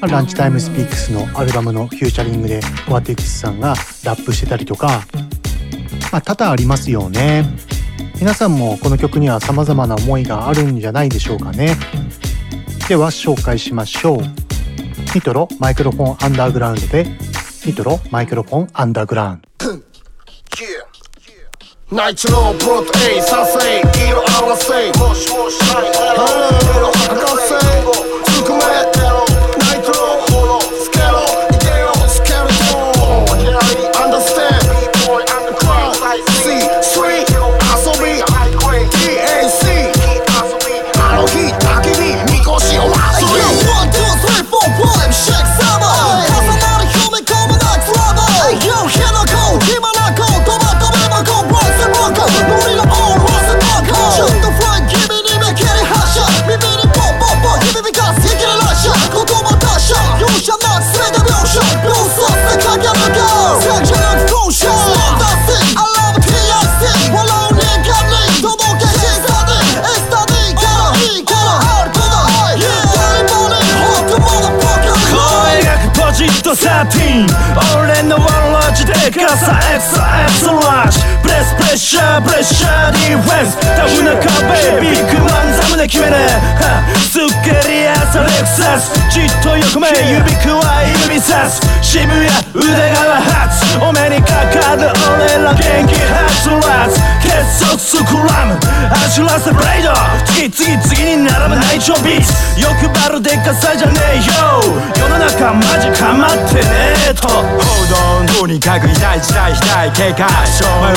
まあランチタイムスピークスのアルバムのフューチャリングでワティクスさんがラップしてたりとか、まあ、多々ありますよね。皆さんもこの曲には様々な思いがあるんじゃないでしょうかね。では紹介しましょう。ニトロマイクロフォンアンダーグラウンドでニトロマイクロフォンアンダーグラウンド。ナイチロープロトエイサセイ色合わせもしもしハロー博士つくめっと横目指くわえ指さす。渋谷腕側発お目にかかる俺ら元気はつらず結束スクラム走らせブレイド。次々次に並ばない一丁ビース欲張るでっかさじゃねえよ。世の中マジかまってねえと。報道とにかく痛い時代痛い警戒。前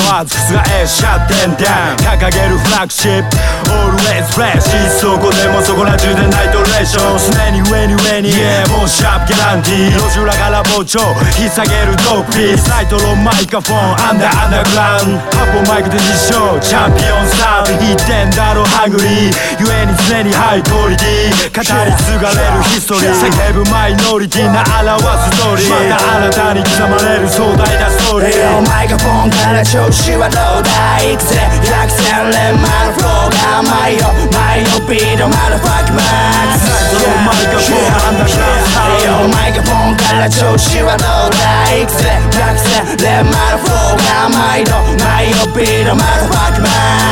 は覆しちゃってんだ。掲げるフラッグシップ。Always fresh そこでもそこら中でナイトレーション。常に上に上に。Yeah もうシャープギャランティー。路地裏から膨張引っ提げるドープピースナイトロマイクフォンアンダーアンダーグラウンド発砲マイクで実証。チャンピオンサウンド言ってんだろハグリー。故に常にハイクオリティ。語り継がれるヒストリー。叫ぶマイノリティな表すストーリー。また新たに刻まれる壮大なストーリー。マイクフォンから調子はどうだ？いくぜ。百戦錬磨のフロー。が甘いよマイのビートマルファックマックスマイクフォンアンダーグラウンドマイクフォンから調子はどうだいくぜ百戦錬磨のフローが甘いよマイのビートマルファックマ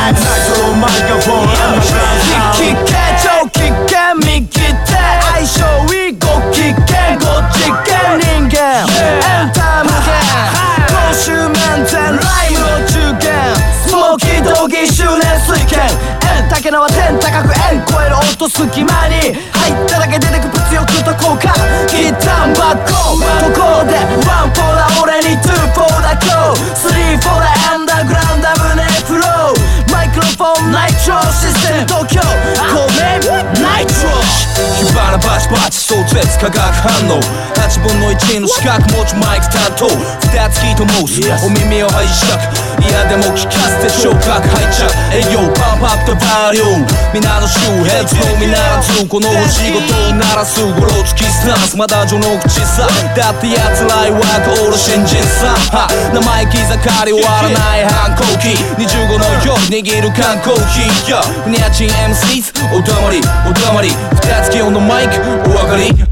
ックスマイクフォンアンダーグラウンド聞け超危険右手相性いいご機嫌ご次元人間エンター無限公衆面前ライムの中堅スモーキー道義執念水拳円竹縄天高く円超える音隙間に入っただけ出てく物欲と効果一旦バッコンここでワンフォーだ俺にツーフォーだ今日スリーフォーだアンダーグラウンド胸フロー。マイクロフォンナイトロシステム東京。ごめんナイトロ火花バチバチ壮絶化学反応。8分の1の四角持ちマイク担当。二つ聞いと申すお耳を拝借いやでも聞かせて昇格入っちゃう営業パンプアッとバリューム皆の周辺のみならずこのお仕事を鳴らすゴロつきスタンスまだ序の口さだって奴らいわくおろ新人さは生意気盛り終わらない反抗期25の夜握る缶コーヒーよニャチン MCs お黙りお黙り二つ気温のマイクお分かりう。ん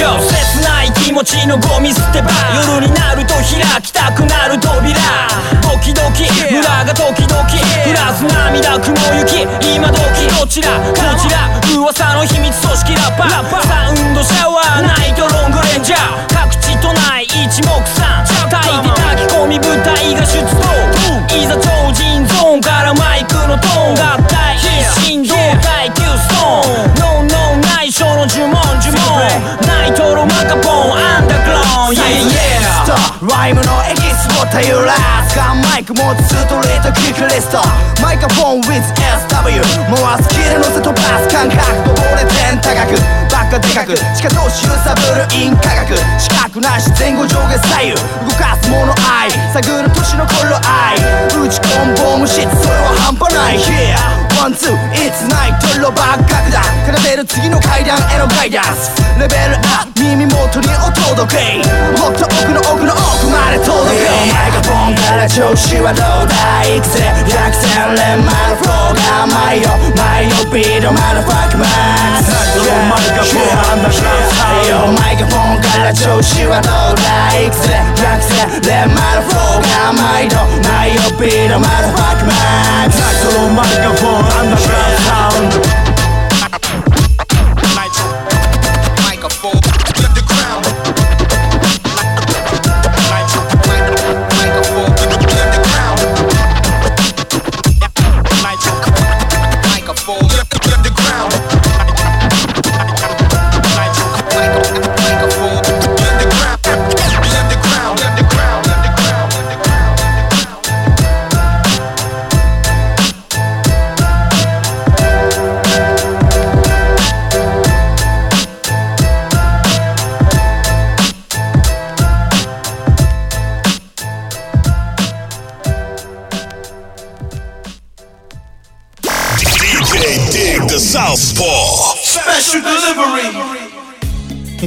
よ切ない気持ちのゴミ捨て場夜になると開きたくなる扉ドキドキ。村が時々降らす涙雲行き。今時どちら？こちら。噂の秘密組織ラッパー。サウンドシャワーナイトロングレンジャー。各地都内。一目散。炊いて炊き込み部隊が出動。いざ超人ゾーンからマイクのトーン。合体。一心同体急ストーンノンノン内緒の呪文。呪文。ナイトロマカポン。アンダーグラウンド Yeah yeah ライムのエキスポタユラスガンマイク持つストレートキックリスト。マイクフォン with SW 回す気で乗せ飛ばす感覚。登れ点高く。バカでかく地下通し揺さぶるイン科学。視覚なし前後上下左右。動かすもの愛。探る年の頃愛。打ち込むボムシッそれは半端ない。Yeah ワンツー It's night トロバックだ。奏でる次の階段へのガイダンス。レベルアップ耳元にお届け。もっと奥の奥の奥まで届け。マイクフォンから調子はどうだい？くぜ百戦錬磨のフローが甘いよマイのビートマルファックマックス。マイクフォンアンダーグラウンドマイクフォンから調子はどうだい？くぜ百戦錬磨のフローが甘いよマイのビートマルファックマックス。マイクフォンアンダーグ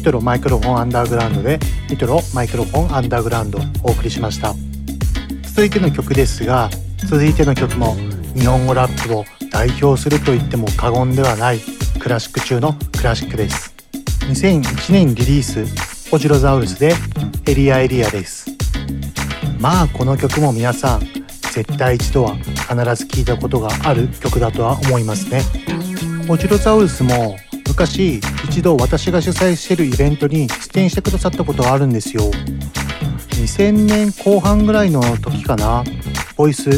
ニトロマイクロフォンアンダーグラウンドでニトロマイクロフォンアンダーグラウンドをお送りしました。続いての曲ですが続いての曲も日本語ラップを代表すると言っても過言ではないクラシック中のクラシックです。2001年リリースオジロザウルスでエリアエリアです。まあこの曲も皆さん絶対一度は必ず聴いたことがある曲だとは思いますね。オジロザウルスも昔一度私が主催しているイベントに出演してくださったことがあるんですよ。2000年後半ぐらいの時かなボイス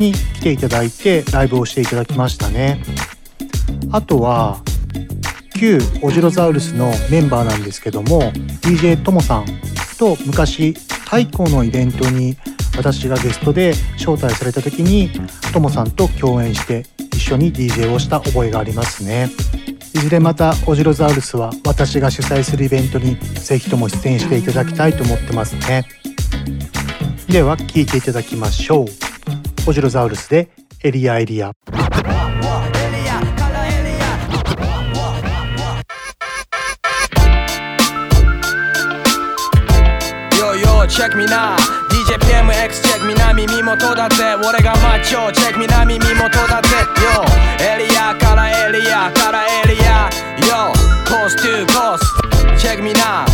に来ていただいてライブをしていただきましたね。あとは旧オジロザウルスのメンバーなんですけども DJ ともさんと昔太鼓のイベントに私がゲストで招待された時にともさんと共演して一緒に DJ をした覚えがありますね。いずれまたオジロザウルスは私が主催するイベントにぜひとも出演していただきたいと思ってますね。では聴いていただきましょう。オジロザウルスでエリアエリア。Yo yo check me ATM X チェック。ミ身元だって俺が街をチェック。南身元だって YO エリアからエリアからエリア。YO コース2コースチェックミナ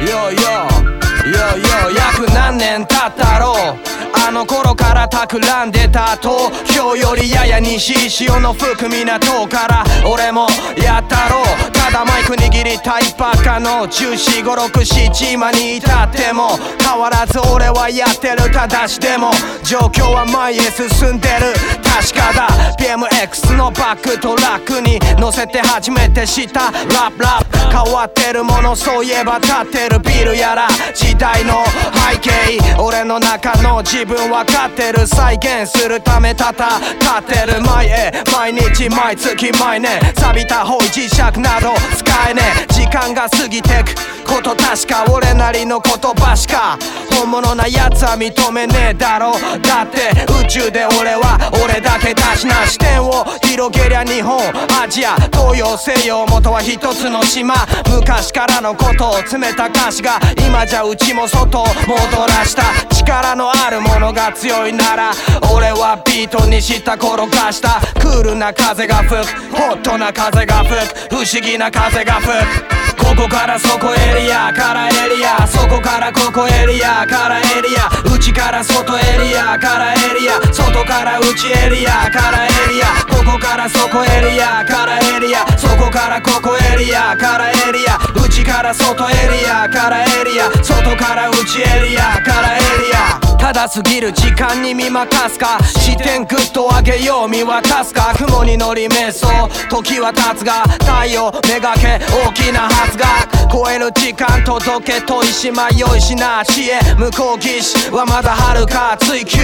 YOYO. Yo 約何年経ったろ。うあの頃から企んでた東京よりやや西潮の吹く港から。俺もやったろ。うただマイク握りたいばっかの1456今に至っても。変わらず俺はやってるただしでも。状況は前へ進んでる。確かだ。BMX のバックトラックに乗せて初めて知った。ラップラップ。変わってるものそういえば立ってるビルやら。時代の背景俺の中の自分分かってる。再現するためたた立ってる前へ。毎日毎月毎年。錆びた方位磁石など使えねえ。時間が過ぎてく。こと確か俺なりの言葉しか本物なやつは認めねえだろ。だって宇宙で俺は俺だけだしな視点を広げりゃ日本アジア東洋西洋元は一つの島。昔からのことを詰めた歌詞が今じゃうちも外を戻らした力のあるものが強いなら俺はビートにした転がした。クールな風が吹くホットな風が吹く不思議な風が吹く。ここからそこへエリアからエリアそこからここエリアからエリア内から外エリアからエリア外から内エリアからエリアここからそこエリアからエリアそこからここエリアからエリア内から外エリアからエリア外から内エリアからエリア。ただ過ぎる時間に見任すか？視点グッと上げよう見渡すか？雲に乗り瞑想。時は経つが太陽めがけ大きな発が超える時間届けといし迷いしな。知恵向こう岸はまだ遥か。追求。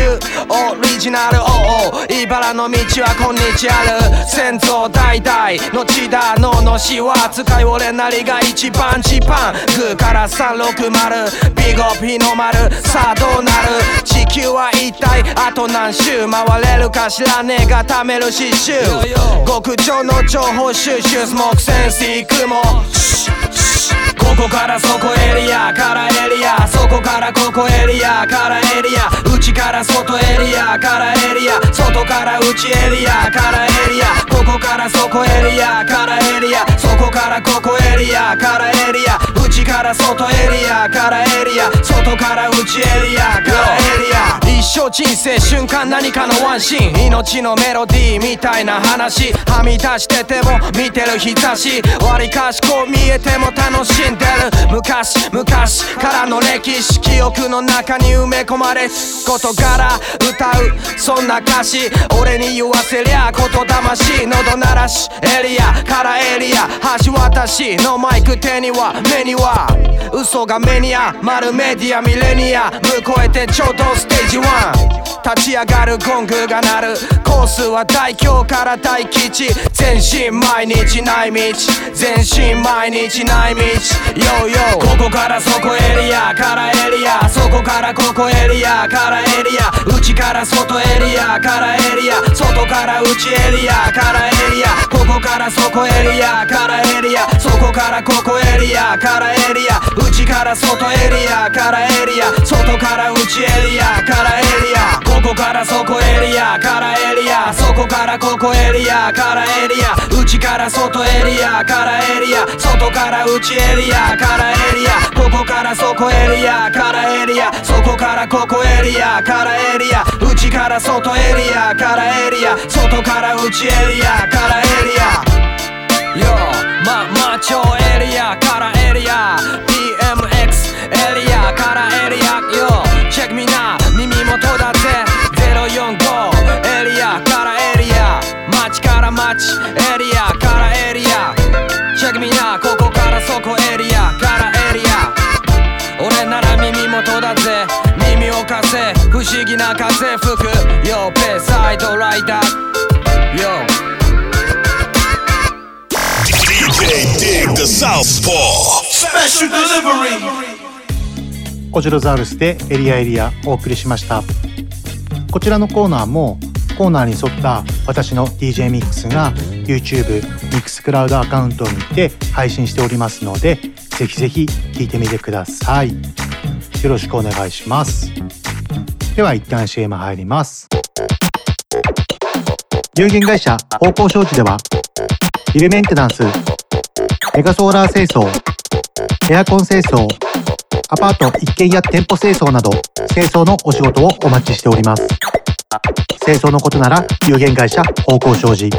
オリジナル。おお茨の道は今日ある。先祖代々の地だ脳の死は使い俺なりが一番一番グーから360ビゴピノ丸。さあどうなる？地球は一体あと何周回れるか知らねえが貯める刺繍。極上の情報収集スモークセンスいくもここからそこエリアからエリアそこからここエリアからエリア内から外エリアからエリア外から内エリアからエリアここからそこエリアからエリアそこからここエリアからエリア。内から外エリアからエリア外から内エリアからエリア一生人生瞬間何かのワンシーン。命のメロディーみたいな話はみ出してても見てる日差しわりかしこう見えても楽しんでる。昔昔からの歴史記憶の中に埋め込まれ事柄歌うそんな歌詞。俺に言わせりゃ言霊喉鳴らし。エリアからエリア。橋渡しのマイク手には目には。嘘が目に余るメディアミレニア向こえてちょうどステージ1立ち上がるゴングが鳴る。コースは大京から大吉。全身毎日ない道全身毎日ない道ヨーヨーここからそこエリアからエリア。そこからここエリアからエリア。内から外エリアからエリア。外から内エリアからエリア。ここからそこエリアからエリア。そこからここエリアからエリア。エリア。内から外エリア。からエリア。外から内エリア。からエリア。ここからそこエリア。からエリア。そこからここエリア。からエリア。内から外エリア。からエリア。外から内エリア。からエリア。ここからそこエリア。からエリア。そこからここエリア。からエリア。内から外エリア。からエリア。外から内エリア。からエリア。Yo まマッチョエリアからエリア BMX エリアからエリア Yo チェックみんな耳元だぜ045エリアからエリア街から街エリアからエリアチェックみんなここからそこエリアからエリア俺なら耳元だぜ耳を貸せ不思議な風吹く Yo ペーサイドライダー Yo. The Southpaw. Special delivery. コジロザウルスでエリアエリアお送りしました。こちらのコーナーもコーナーに沿った私の DJ ミックスが YouTube ミックスクラウドアカウントを見て配信しておりますのでぜひぜひ聞いてみてください。よろしくお願いします。では一旦 CM 入ります。有限会社方向商事ではビルメンテナンスメガソーラー清掃エアコン清掃アパート一軒や店舗清掃など清掃のお仕事をお待ちしております。清掃のことなら有限会社方向商事。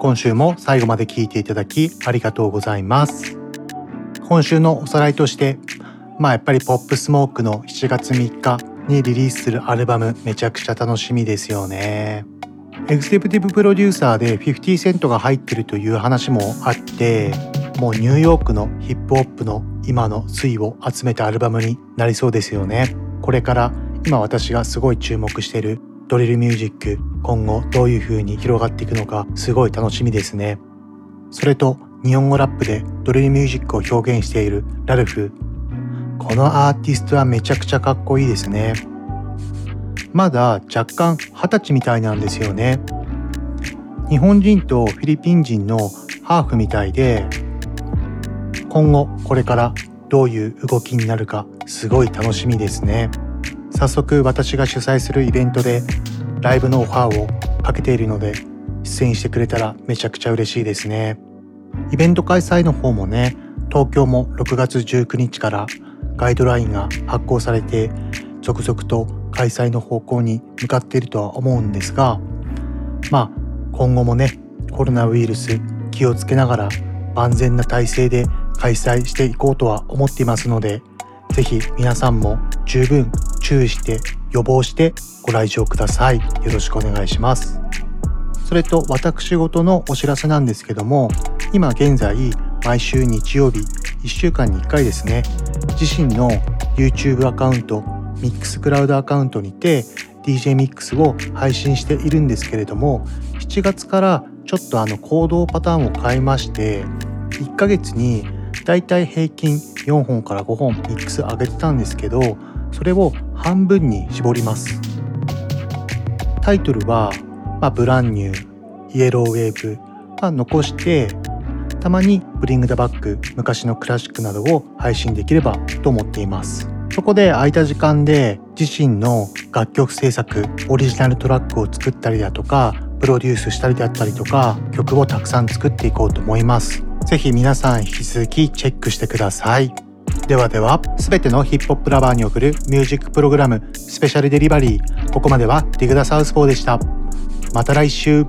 今週も最後まで聞いていただきありがとうございます。今週のおさらいとしてまあやっぱりポップスモークの7月3日にリリースするアルバムめちゃくちゃ楽しみですよね。エグゼクティブプロデューサーで50セントが入ってるという話もあってもうニューヨークのヒップホップの今の推移を集めたアルバムになりそうですよね。これから今私がすごい注目してるドリルミュージック今後どういう風に広がっていくのかすごい楽しみですね。それと日本語ラップでドリルミュージックを表現しているラルフ。このアーティストはめちゃくちゃかっこいいですね。まだ若干二十歳みたいなんですよね。日本人とフィリピン人のハーフみたいで今後これからどういう動きになるかすごい楽しみですね。早速私が主催するイベントでライブのオファーをかけているので出演してくれたらめちゃくちゃ嬉しいですね。イベント開催の方もね東京も6月19日からガイドラインが発行されて続々と開催の方向に向かっているとは思うんですがまあ今後もねコロナウイルス気をつけながら万全な体制で開催していこうとは思っていますのでぜひ皆さんも十分注意して予防してご来場ください。よろしくお願いします。それと私事のお知らせなんですけども今現在毎週日曜日1週間に1回ですね自身の YouTube アカウントミックスクラウドアカウントにて DJ ミックスを配信しているんですけれども7月からちょっとあの行動パターンを変えまして1ヶ月にだいたい平均4本から5本ミックス上げてたんですけどそれを半分に絞ります。タイトルは、まあ、ブランニューイエローウェーブ、まあ、残してたまにブリングダバック昔のクラシックなどを配信できればと思っています。そこで空いた時間で自身の楽曲制作オリジナルトラックを作ったりだとかプロデュースしたりだったりとか曲をたくさん作っていこうと思います。ぜひ皆さん引き続きチェックしてください。ではでは全てのヒップホップラバーに送るミュージックプログラムスペシャルデリバリーここまではディグダサウスポーでした。また来週。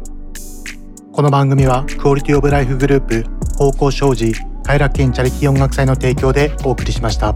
この番組はクオリティオブライフグループ方向障子快楽園チャリティー音楽祭の提供でお送りしました。